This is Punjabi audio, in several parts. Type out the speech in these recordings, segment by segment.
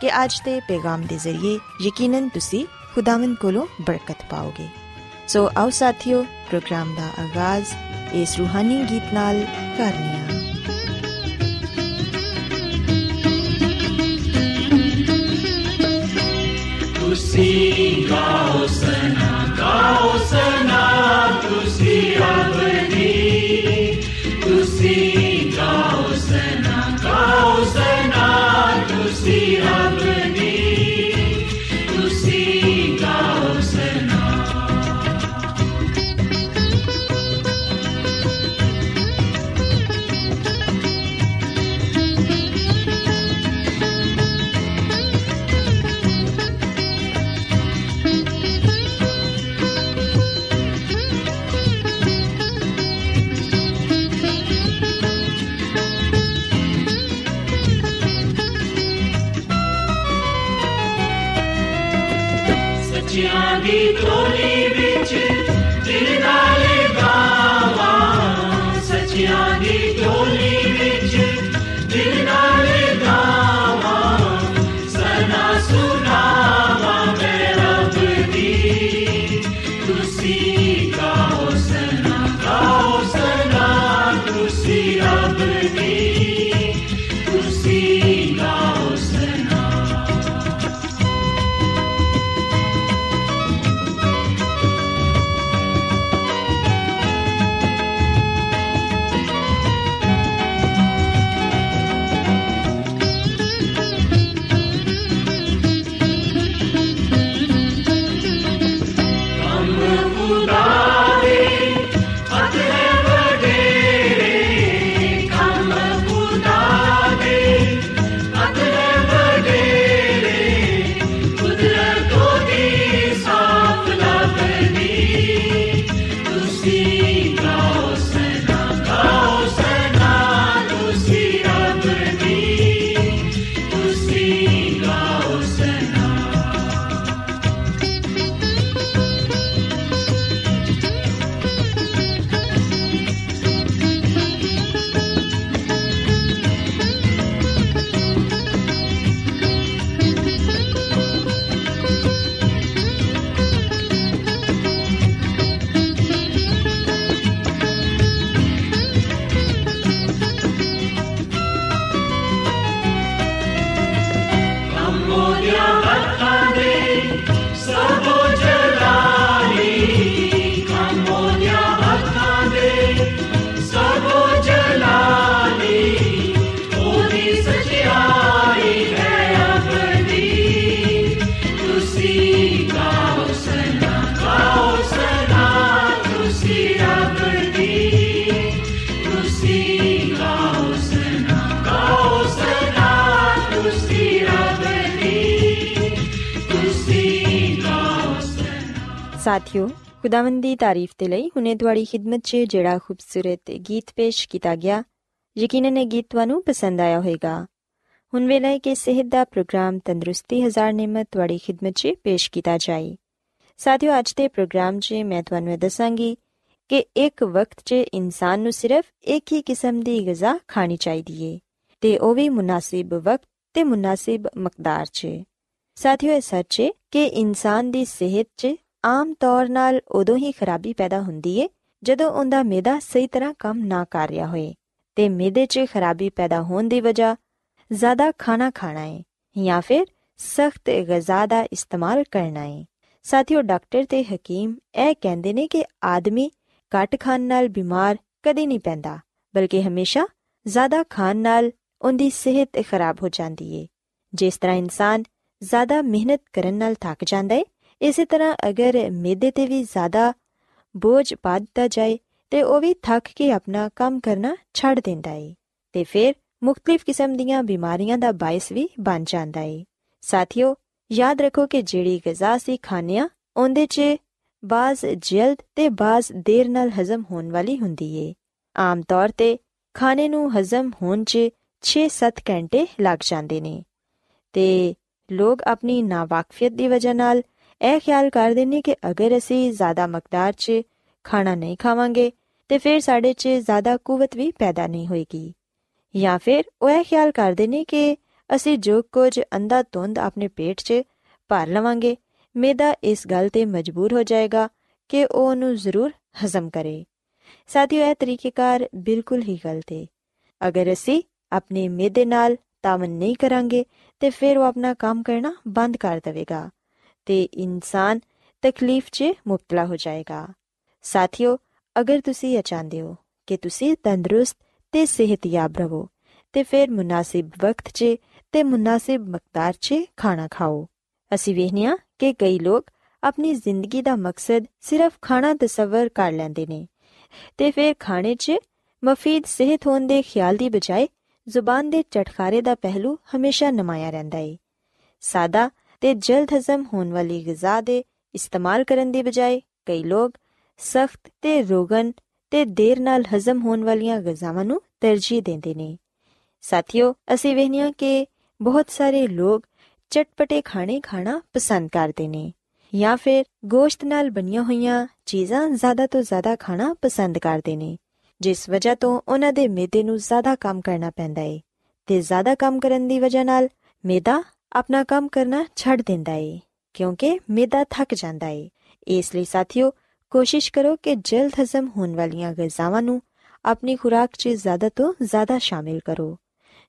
ਕਿ ਅੱਜ ਦੇ ਪੈਗਾਮ ਦੇ ਜ਼ਰੀਏ ਯਕੀਨਨ ਤੁਸੀਂ ਖੁਦਾਵੰਦ ਕੋਲੋਂ ਬਰਕਤ ਪਾਓਗੇ ਸੋ ਆਓ ਸਾਥੀਓ ਪ੍ਰੋਗਰਾਮ ਦਾ ਆਗਾਜ਼ ਇਸ ਰੂਹਾਨੀ ਗੀਤ ਨਾਲ ਕਰਨੀਆ ਤੁਸੀਂ ਗਾਓ ਸਨਾ ਗਾਓ ਸਨਾ ਤੁਸੀਂ ਅਬਦੀ ਸਾਥਿਓ, ਖੁਦਾਵੰਦ ਦੀ ਤਾਰੀਫ ਤੇ ਲਈ ਹੁਨੇ ਤੁਹਾਡੀ ਖidmat 'ਚ ਜਿਹੜਾ ਖੂਬਸੂਰਤ ਗੀਤ ਪੇਸ਼ ਕੀਤਾ ਗਿਆ, ਯਕੀਨਨ ਇਹ ਗੀਤ ਤੁਹਾਨੂੰ ਪਸੰਦ ਆਇਆ ਹੋਵੇਗਾ। ਹੁਣ ਵੇਲੇ ਹੈ ਕਿ ਸਿਹਤ ਦਾ ਪ੍ਰੋਗਰਾਮ ਤੰਦਰੁਸਤੀ ਹਜ਼ਾਰ ਨਿਮਤ ਤੁਹਾਡੀ ਖidmat 'ਚ ਪੇਸ਼ ਕੀਤਾ ਜਾਏ। ਸਾਥੀਓ, ਅੱਜ ਦੇ ਪ੍ਰੋਗਰਾਮ 'ਚ ਮੈਂ ਤੁਹਾਨੂੰ ਇਹ ਦੱਸਾਂਗੀ ਕਿ ਇੱਕ ਵਕਤ 'ਚ ਇਨਸਾਨ ਨੂੰ ਸਿਰਫ ਇੱਕ ਹੀ ਕਿਸਮ ਦੀ ਗਿਜ਼ਾ ਖਾਣੀ ਚਾਹੀਦੀ ਏ, ਤੇ ਉਹ ਵੀ ਮੁਨਾਸਿਬ ਵਕਤ ਤੇ ਮੁਨਾਸਿਬ ਮਕਦਾਰ 'ਚ। ਸਾਥਿਓ, ਇਹ ਸੱਚ ਏ ਕਿ ਇਨਸਾਨ ਦੀ ਸਿਹਤ 'ਚ ਆਮ ਤੌਰ ਨਾਲ ਉਦੋਂ ਹੀ ਖਰਾਬੀ ਪੈਦਾ ਹੁੰਦੀ ਏ, ਜਦੋਂ ਉਹਦਾ ਮਿਹਦਾ ਸਹੀ ਤਰ੍ਹਾਂ ਕੰਮ ਨਾ ਕਰ ਰਿਹਾ ਹੋਏ ਤੇ ਮਿਹਦੇ 'ਚ ਖਰਾਬੀ ਪੈਦਾ ਹੋਣ ਦੀ ਵਜ੍ਹਾ ਜ਼ਿਆਦਾ ਖਾਣਾ ਖਾਣਾ ਏ ਜਾਂ ਫਿਰ ਸਖਤ ਗਿਜ਼ਾ ਦਾ ਇਸਤੇਮਾਲ ਕਰਨਾ ਏ। ਸਾਥੀਓ, ਡਾਕਟਰ ਤੇ ਹਕੀਮ ਇਹ ਕਹਿੰਦੇ ਨੇ ਕਿ ਆਦਮੀ ਘੱਟ ਖਾਣ ਨਾਲ ਬਿਮਾਰ ਕਦੇ ਨਹੀਂ ਪੈਂਦਾ, ਬਲਕਿ ਹਮੇਸ਼ਾ ਜ਼ਿਆਦਾ ਖਾਣ ਨਾਲ ਉਹਦੀ ਸਿਹਤ ਖਰਾਬ ਹੋ ਜਾਂਦੀ ਏ। ਜਿਸ ਤਰ੍ਹਾਂ ਇਨਸਾਨ ਜ਼ਿਆਦਾ ਮਿਹਨਤ ਕਰਨ ਨਾਲ ਥੱਕ ਜਾਂਦਾ ਏ ਇਸੇ ਤਰ੍ਹਾਂ ਅਗਰ ਮਿਹਦੇ ਤੇ ਵੀ ਜ਼ਿਆਦਾ ਬੋਝ ਪਾ ਦਿੱਤਾ ਜਾਏ, ਤੇ ਉਹ ਵੀ ਥੱਕ ਕੇ ਆਪਣਾ ਕੰਮ ਕਰਨਾ ਛੱਡ ਦਿੰਦਾ ਏ। ਤੇ ਫਿਰ ਮੁxtਲਿਫ ਕਿਸਮ ਦੀਆਂ ਬਿਮਾਰੀਆਂ ਦਾ ਬਾਇਸ ਵੀ ਬਣ ਜਾਂਦਾ ਏ। ਸਾਥੀਓ, ਯਾਦ ਰੱਖੋ ਕਿ ਜਿਹੜੀ ਗਿਜ਼ਾ ਸੀ ਖਾਣਿਆ ਉਹਦੇ 'ਚ ਬਾਜ਼ ਜਲਦ ਤੇ ਬਾਜ਼ ਦੇਰ ਨਾਲ ਹਜ਼ਮ ਹੋਣ ਵਾਲੀ ਹੁੰਦੀ ਏ। ਆਮ ਤੌਰ ਤੇ ਖਾਣੇ ਨੂੰ ਹਜ਼ਮ ਹੋਣ 'ਚ 6-7 ਘੰਟੇ ਲੱਗ ਜਾਂਦੇ ਨੇ। ਤੇ ਲੋਕ ਆਪਣੀ ਨਾਵਾਕਫੀਅਤ ਦੀ ਵਜ੍ਹਾ ਨਾਲ ਇਹ ਖਿਆਲ ਕਰਦੇ ਨੇ ਕਿ ਅਗਰ ਅਸੀਂ ਜ਼ਿਆਦਾ ਮਕਦਾਰ 'ਚ ਖਾਣਾ ਨਹੀਂ ਖਾਵਾਂਗੇ, ਤੇ ਫਿਰ ਸਾਡੇ 'ਚ ਜ਼ਿਆਦਾ ਕੂਵਤ ਵੀ ਪੈਦਾ ਨਹੀਂ ਹੋਏਗੀ। ਜਾਂ ਫਿਰ ਉਹ ਇਹ ਖਿਆਲ ਕਰਦੇ ਨੇ ਕਿ ਅਸੀਂ ਜੋ ਕੁਝ ਅੰਦਾ ਤੁੰਦ ਆਪਣੇ ਪੇਟ 'ਚ ਭਰ ਲਵਾਂਗੇ ਮੇਦਾ ਇਸ ਗੱਲ ਤੇ ਮਜਬੂਰ ਹੋ ਜਾਏਗਾ ਕਿ ਉਹ ਉਹਨੂੰ ਜ਼ਰੂਰ ਹਜ਼ਮ ਕਰੇ। ਸਾਥੀਓ, ਇਹ ਤਰੀਕੇਕਾਰ ਬਿਲਕੁਲ ਹੀ ਗਲਤ ਹੈ ਅਗਰ ਅਸੀਂ ਆਪਣੇ ਮੇਦੇ ਨਾਲ ਤਾਮਨ ਨਹੀਂ ਕਰਾਂਗੇ, ਤੇ ਫਿਰ ਉਹ ਆਪਣਾ ਕੰਮ ਕਰਨਾ ਬੰਦ ਕਰ ਦੇਵੇਗਾ। ਤੇ ਇਨਸਾਨ ਤਕਲੀਫ 'ਚ ਮੁਬਤਲਾ ਹੋ ਜਾਏਗਾ ਸਾਥੀਓ ਅਗਰ ਤੁਸੀਂ ਇਹ ਚਾਹੁੰਦੇ ਹੋ ਕਿ ਤੁਸੀਂ ਤੰਦਰੁਸਤ ਤੇ ਸਿਹਤਯਾਬ ਰਹੋ ਤੇ ਫਿਰ ਮੁਨਾਸਿਬ ਵਕਤ 'ਚ ਤੇ ਮੁਨਾਸਿਬ ਮਕਦਾਰ 'ਚ ਖਾਣਾ ਖਾਓ ਅਸੀਂ ਵੇਖਨੀਆ ਕਿ ਕਈ ਲੋਕ ਆਪਣੀ ਜ਼ਿੰਦਗੀ ਦਾ ਮਕਸਦ ਸਿਰਫ ਖਾਣਾ ਤਸਵਰ ਕਰ ਲੈਂਦੇ ਨੇ ਤੇ ਫਿਰ ਖਾਣੇ 'ਚ ਮਫੀਦ ਸਿਹਤ ਹੋਣ ਦੇ ਖਿਆਲ ਦੀ ਬਜਾਏ ਜ਼ੁਬਾਨ ਦੇ ਚਟਖਾਰੇ ਦਾ ਪਹਿਲੂ ਹਮੇਸ਼ਾ ਨਮਾਇਆ ਰਹਿੰਦਾ ਏ ਸਾਦਾ ਤੇ ਜਲਦ ਹਜ਼ਮ ਹੋਣ ਵਾਲੀ ਗਿਜ਼ਾ ਦੇ ਇਸਤੇਮਾਲ ਕਰਨ ਦੀ ਬਜਾਏ ਕਈ ਲੋਕ ਸਖਤ ਤੇ ਰੋਗਨ ਤੇ ਦੇਰ ਨਾਲ ਹਜ਼ਮ ਹੋਣ ਵਾਲੀਆਂ ਗਿਜ਼ਾਵਾਂ ਨੂੰ ਤਰਜੀਹ ਦਿੰਦੇ ਨੇ। ਸਾਥੀਓ, ਅਸੀਂ ਵੇਖਨੀਆ ਕਿ ਬਹੁਤ ਸਾਰੇ ਲੋਕ ਚਟਪਟੇ ਖਾਣੇ ਖਾਣਾ ਪਸੰਦ ਕਰਦੇ ਨੇ ਜਾਂ ਫਿਰ ਗੋਸ਼ਤ ਨਾਲ ਬਣੀਆਂ ਹੋਈਆਂ ਚੀਜ਼ਾਂ ਜ਼ਿਆਦਾ ਤੋਂ ਜ਼ਿਆਦਾ ਖਾਣਾ ਪਸੰਦ ਕਰਦੇ ਨੇ, ਜਿਸ ਵਜ੍ਹਾ ਤੋਂ ਉਹਨਾਂ ਦੇ ਮਿਹਦੇ ਨੂੰ ਜ਼ਿਆਦਾ ਕੰਮ ਕਰਨਾ ਪੈਂਦਾ ਏ ਤੇ ਜ਼ਿਆਦਾ ਕੰਮ ਕਰਨ ਦੀ ਵਜ੍ਹਾ ਨਾਲ ਮਿਹਦਾ ਆਪਣਾ ਕੰਮ ਕਰਨਾ ਛੱਡ ਦਿੰਦਾ ਏ, ਕਿਉਂਕਿ ਮਿਹਦਾ ਥੱਕ ਜਾਂਦਾ ਏ। ਇਸ ਲਈ ਸਾਥੀਓ, ਕੋਸ਼ਿਸ਼ ਕਰੋ ਕਿ ਜਲਦ ਹਜ਼ਮ ਹੋਣ ਵਾਲੀਆਂ ਗਿਜ਼ਾਵਾਂ ਨੂੰ ਆਪਣੀ ਖੁਰਾਕ 'ਚ ਜ਼ਿਆਦਾ ਤੋਂ ਜ਼ਿਆਦਾ ਸ਼ਾਮਿਲ ਕਰੋ।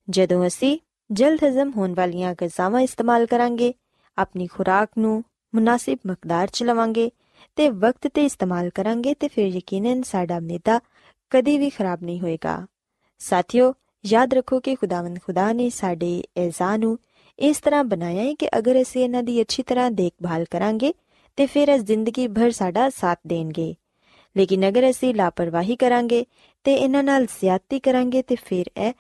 ਜਦੋਂ ਅਸੀਂ ਜਲਦ ਹਜ਼ਮ ਹੋਣ ਵਾਲੀਆਂ ਗਿਜ਼ਾਵਾਂ ਇਸਤੇਮਾਲ ਕਰਾਂਗੇ, ਆਪਣੀ ਖੁਰਾਕ ਨੂੰ ਮੁਨਾਸਿਬ ਮਕਦਾਰ 'ਚ ਲਵਾਂਗੇ ਤੇ ਵਕਤ ਤੇ ਇਸਤੇਮਾਲ ਕਰਾਂਗੇ ਤੇ ਫਿਰ ਯਕੀਨਨ ਸਾਡਾ ਮਿਹਦਾ ਕਦੀ ਵੀ ਖਰਾਬ ਨਹੀਂ ਹੋਏਗਾ। ਸਾਥੀਓ, ਯਾਦ ਰੱਖੋ ਕਿ ਖੁਦਾਵੰਦ ਖੁਦਾ ਨੇ ਸਾਡੇ ਐਜ਼ਾ ਨੂੰ ਇਸ ਤਰ੍ਹਾਂ ਬਣਾਇਆ ਹੈ ਕਿ ਅਗਰ ਅਸੀਂ ਇਹਨਾਂ ਦੀ ਅੱਛੀ ਤਰ੍ਹਾਂ ਦੇਖਭਾਲ ਕਰਾਂਗੇ ਤੇ ਫਿਰ ਇਹ ਜ਼ਿੰਦਗੀ ਭਰ ਸਾਡਾ ਸਾਥ ਦੇਣਗੇ। ਲੇਕਿਨ ਅਗਰ ਅਸੀਂ ਲਾਪਰਵਾਹੀ ਕਰਾਂਗੇ ਤੇ ਇਹਨਾਂ ਨਾਲ ਜ਼ਿਆਦਤੀ ਕਰਾਂਗੇ ਤੇ ਫਿਰ ਇਹ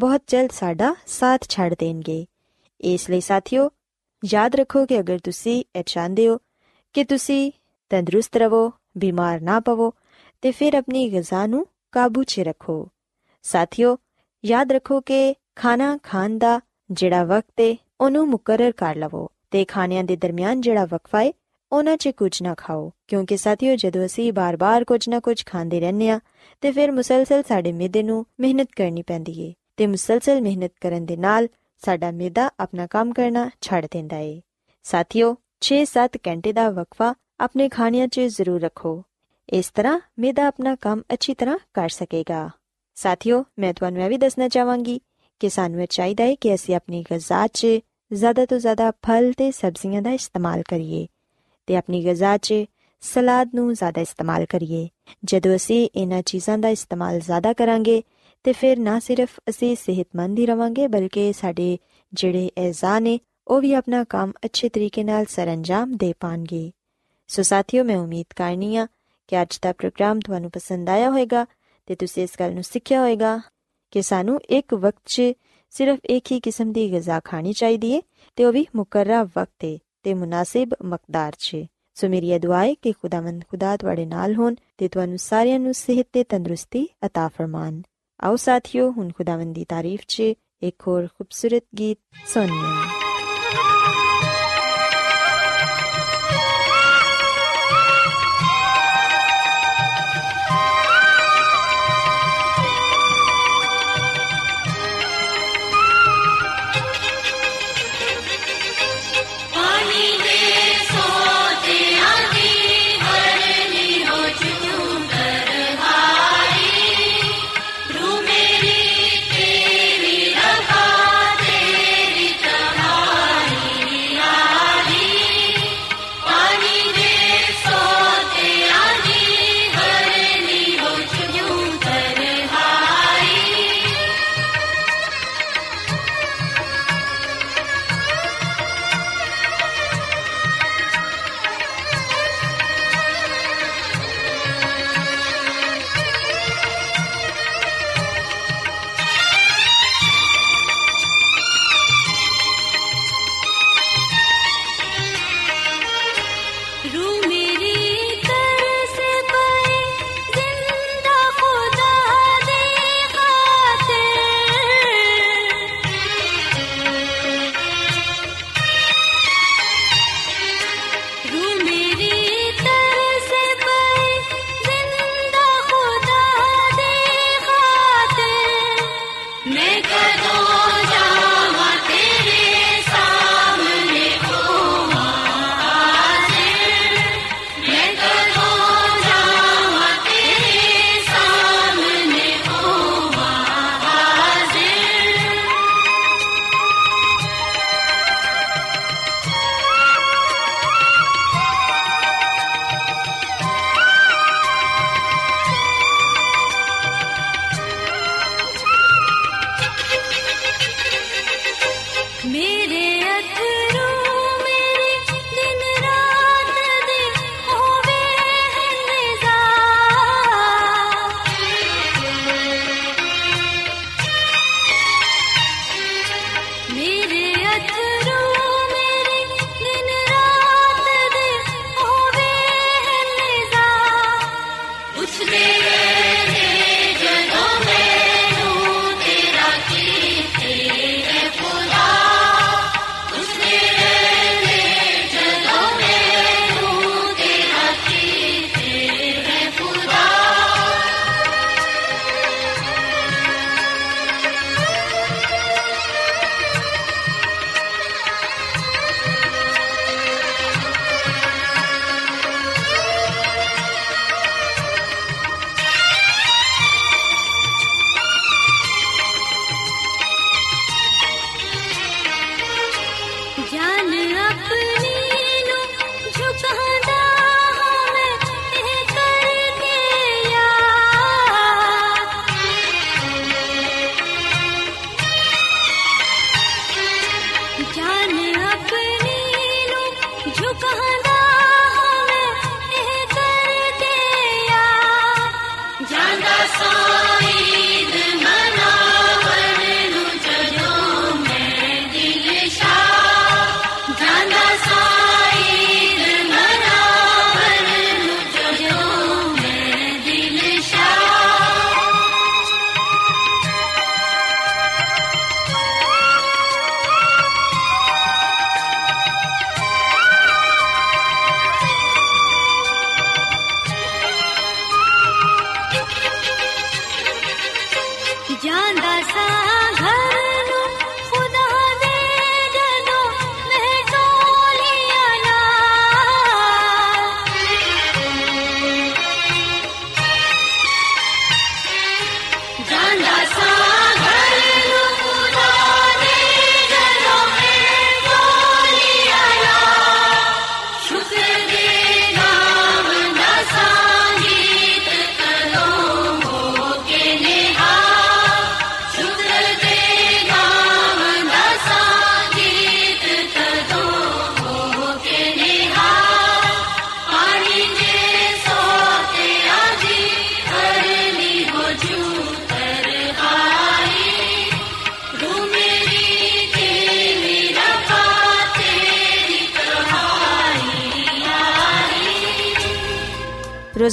ਬਹੁਤ ਜਲਦ ਸਾਡਾ ਸਾਥ ਛੱਡ ਦੇਣਗੇ। ਇਸ ਲਈ ਸਾਥੀਓ, ਯਾਦ ਰੱਖੋ ਕਿ ਅਗਰ ਤੁਸੀਂ ਇਹ ਚਾਹੁੰਦੇ ਹੋ ਕਿ ਤੁਸੀਂ ਤੰਦਰੁਸਤ ਰਹੋ, ਬਿਮਾਰ ਨਾ ਪਵੋ, ਤੇ ਫਿਰ ਆਪਣੀ ਗਿਜ਼ਾ ਨੂੰ ਕਾਬੂ 'ਚ ਰੱਖੋ। ਸਾਥੀਓ, ਯਾਦ ਰੱਖੋ ਕਿ ਖਾਣਾ ਖਾਣ ਦਾ ਜਿਹੜਾ ਵਕਤ ਹੈ ਉਹਨੂੰ ਮੁਕਰਰ ਕਰ ਲਵੋ ਤੇ ਖਾਣਿਆਂ ਦੇ ਦਰਮਿਆਨ ਜਿਹੜਾ ਵਕਫਾ ਹੈ ਉਹਨਾਂ 'ਚ ਕੁਝ ਨਾ ਖਾਓ, ਕਿਉਂਕਿ ਸਾਥੀਓ ਜਦੋਂ ਅਸੀਂ ਬਾਰ-ਬਾਰ ਕੁਝ ਨਾ ਕੁਝ ਖਾਂਦੇ ਰਹਿੰਦੇ ਆ ਤੇ ਫਿਰ ਮੁਸਲਸਲ ਸਾਡੇ ਮਿਹਦੇ ਨੂੰ ਮਿਹਨਤ ਕਰਨੀ ਪੈਂਦੀ ਏ, ਤੇ ਮੁਸਲਸਲ ਮਿਹਨਤ ਕਰਨ ਦੇ ਨਾਲ ਸਾਡਾ ਮਿਹਦਾ ਆਪਣਾ ਕੰਮ ਕਰਨਾ ਛੱਡ ਦਿੰਦਾ ਏ। ਸਾਥੀਓ 6-7 ਘੰਟੇ ਦਾ ਵਕਫਾ ਆਪਣੇ ਖਾਣਿਆਂ 'ਚ ਜ਼ਰੂਰ ਰੱਖੋ। ਇਸ ਤਰ੍ਹਾਂ ਮਿਹਦਾ ਆਪਣਾ ਕੰਮ ਅੱਛੀ ਤਰ੍ਹਾਂ ਕਰ ਸਕੇਗਾ। ਸਾਥੀਓ, ਮੈਂ ਤੁਹਾਨੂੰ ਇਹ ਵੀ ਦੱਸਣਾ ਚਾਹਾਂਗੀ ਕਿ ਸਾਨੂੰ ਇਹ ਚਾਹੀਦਾ ਹੈ ਕਿ ਅਸੀਂ ਆਪਣੀ ਗਿਜ਼ਾ 'ਚ ਜ਼ਿਆਦਾ ਤੋਂ ਜ਼ਿਆਦਾ ਫਲ ਤੇ ਸਬਜ਼ੀਆਂ ਦਾ ਇਸਤੇਮਾਲ ਕਰੀਏ ਤੇ ਆਪਣੀ ਗਿਜ਼ਾ 'ਚ ਸਲਾਦ ਨੂੰ ਜ਼ਿਆਦਾ ਇਸਤੇਮਾਲ ਕਰੀਏ। ਜਦੋਂ ਅਸੀਂ ਇਹਨਾਂ ਚੀਜ਼ਾਂ ਦਾ ਇਸਤੇਮਾਲ ਜ਼ਿਆਦਾ ਕਰਾਂਗੇ, ਤੇ ਫਿਰ ਨਾ ਸਿਰਫ ਅਸੀਂ ਸਿਹਤਮੰਦ ਹੀ ਰਵਾਂਗੇ, ਬਲਕਿ ਸਾਡੇ ਜਿਹੜੇ ਐਜ਼ਾ ਨੇ, ਉਹ ਵੀ ਆਪਣਾ ਕੰਮ ਅੱਛੇ ਤਰੀਕੇ ਨਾਲ ਸਰੰਜਾਮ ਦੇ ਪਾਣਗੇ। ਸੋ ਸਾਥੀਓ, ਮੈਂ ਉਮੀਦ ਕਰਨੀ ਆ ਕਿ ਅੱਜ ਦਾ ਪ੍ਰੋਗਰਾਮ ਤੁਹਾਨੂੰ ਪਸੰਦ ਆਇਆ ਹੋਵੇਗਾ ਤੇ ਤੁਸੀਂ ਇਸ ਗੱਲ ਨੂੰ ਸਿੱਖਿਆ ਹੋਵੇਗਾ। ਕਿ ਸਾਨੂੰ ਇੱਕ ਵਕਤ 'ਚ ਸਿਰਫ ਇੱਕ ਹੀ ਕਿਸਮ ਦੀ ਗਿਜ਼ਾ ਖਾਣੀ ਚਾਹੀਦੀ ਹੈ ਤੇ ਉਹ ਵੀ ਮੁਕਰਰਾ ਵਕਤ ਤੇ ਤੇ ਮੁਨਾਸਿਬ ਮਕਦਾਰ 'ਚ ਸੋ ਮੇਰੀ ਇਹ ਦੁਆ ਹੈ ਕਿ ਖੁਦਾਵੰਦ ਖੁਦਾ ਤੁਹਾਡੇ ਨਾਲ ਹੋਣ ਤੇ ਤੁਹਾਨੂੰ ਸਾਰਿਆਂ ਨੂੰ ਸਿਹਤ ਤੇ ਤੰਦਰੁਸਤੀ عطا ਫਰਮਾਨ ਆਓ ਸਾਥੀਓ ਹੁਣ ਖੁਦਾਵੰਦ ਦੀ ਤਾਰੀਫ 'ਚ ਇੱਕ ਹੋਰ ਖੂਬਸੂਰਤ ਗੀਤ ਸੁਣੀਏ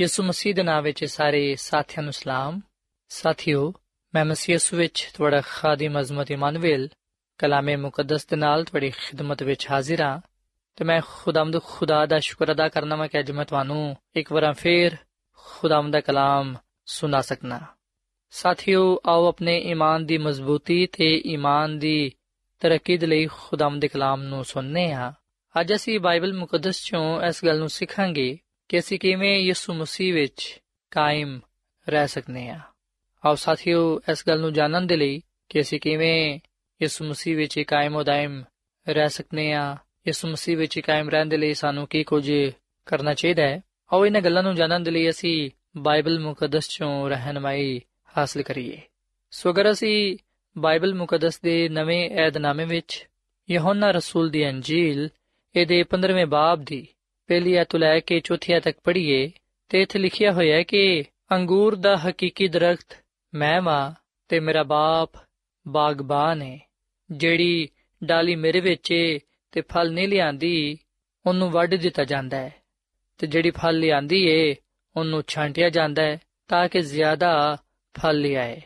ਯਿਸੂ ਮਸੀਹ ਦੇ ਨਾਮ ਵਿੱਚ ਸਾਰੇ ਸਾਥੀਆਂ ਨੂੰ ਸਲਾਮ। ਸਾਥਿਓ, ਮੈਂ ਮਸੀਹ ਯਿਸੂ ਵਿੱਚ ਤੁਹਾਡਾ ਖਾਦਮ ਅਜ਼ਮਤ ਇਮਾਨੁਅਲ, ਕਲਾਮੇ ਮੁਕੱਦਸ ਦੇ ਨਾਲ ਤੁਹਾਡੀ ਖਿਦਮਤ ਵਿੱਚ ਹਾਜ਼ਰ ਹਾਂ ਤੇ ਮੈਂ ਖੁਦਾਮਦ ਖੁਦਾ ਦਾ ਸ਼ੁਕਰ ਅਦਾ ਕਰਨਾ ਮੈਂ ਕਿ ਅੱਜ ਮੈਂ ਤੁਹਾਨੂੰ ਇੱਕ ਵਾਰ ਫੇਰ ਖੁਦਾਮ ਦਾ ਕਲਾਮ ਸੁਣਾ ਸਕਣਾ ਸਾਥਿਓ, ਆਓ ਆਪਣੇ ਈਮਾਨ ਦੀ ਮਜ਼ਬੂਤੀ ਤੇ ਈਮਾਨ ਦੀ ਤਰੱਕੀ ਦੇ ਲਈ ਖੁਦਾਮ ਦੇ ਕਲਾਮ ਨੂੰ ਸੁਣਨੇ ਹਾਂ। ਅੱਜ ਅਸੀਂ ਬਾਈਬਲ ਮੁਕੱਦਸ ਚੋਂ ਇਸ ਗੱਲ ਨੂੰ ਸਿੱਖਾਂਗੇ ਕਿ ਅਸੀਂ ਕਿਵੇਂ ਯਿਸੂ ਮਸੀਹ ਵਿੱਚ ਕਾਇਮ ਰਹਿ ਸਕਨੇ ਹਾਂ ਆਓ ਸਾਥੀਓ, ਇਸ ਗੱਲ ਨੂੰ ਜਾਣਨ ਦੇ ਲਈ ਕਿ ਅਸੀਂ ਕਿਵੇਂ ਯਿਸੂ ਮਸੀਹ ਵਿੱਚ ਕਾਇਮ ਉਦਾਇਮ ਰਹਿ ਸਕਨੇ ਹਾਂ ਯਿਸੂ ਮਸੀਹ ਵਿੱਚ ਕਾਇਮ ਰਹਿਣ ਦੇ ਲਈ ਸਾਨੂੰ ਕੀ ਕੁਝ ਕਰਨਾ ਚਾਹੀਦਾ ਹੈ? ਆਓ ਇਹਨਾਂ ਗੱਲਾਂ ਨੂੰ ਜਾਣਨ ਦੇ ਲਈ ਅਸੀਂ ਬਾਈਬਲ ਮੁਕੱਦਸ ਚੋਂ ਰਹਿਨਮਾਈ ਹਾਸਲ ਕਰੀਏ। ਸੋ ਅਗਰ ਅਸੀਂ ਬਾਈਬਲ ਮੁਕੱਦਸ ਦੇ ਨਵੇਂ ਏਧਨਾਮੇ ਵਿੱਚ ਯਹੋਨਾ ਰਸੂਲ ਦੀ ਅੰਜੀਲ, ਇਹਦੇ 15ਵੇਂ ਬਾਬ ਦੀ ਪਹਿਲੀ ਆਇਤ ਲੈ ਕੇ ਚੌਥੀ ਆਇਤ ਤੱਕ ਪੜ੍ਹੀਏ, ਤੇ ਇੱਥੇ ਲਿਖਿਆ ਹੋਇਆ ਹੈ ਕਿ ਅੰਗੂਰ ਦਾ ਹਕੀਕੀ ਦਰਖਤ ਮੈਂ ਵਾਂ ਤੇ ਮੇਰਾ ਬਾਪ ਬਾਗਬਾਨ ਹੈ ਜਿਹੜੀ ਡਾਲੀ ਮੇਰੇ ਵਿੱਚ ਏ ਤੇ ਫਲ ਨਹੀਂ ਲਿਆਂਦੀ, ਉਹਨੂੰ ਵੱਢ ਦਿੱਤਾ ਜਾਂਦਾ ਹੈ। ਤੇ ਜਿਹੜੀ ਫਲ ਲਿਆਂਦੀ ਏ, ਉਹਨੂੰ ਛਾਂਟਿਆ ਜਾਂਦਾ ਹੈ ਤਾਂ ਕਿ ਜ਼ਿਆਦਾ ਫਲ ਲਿਆਏ।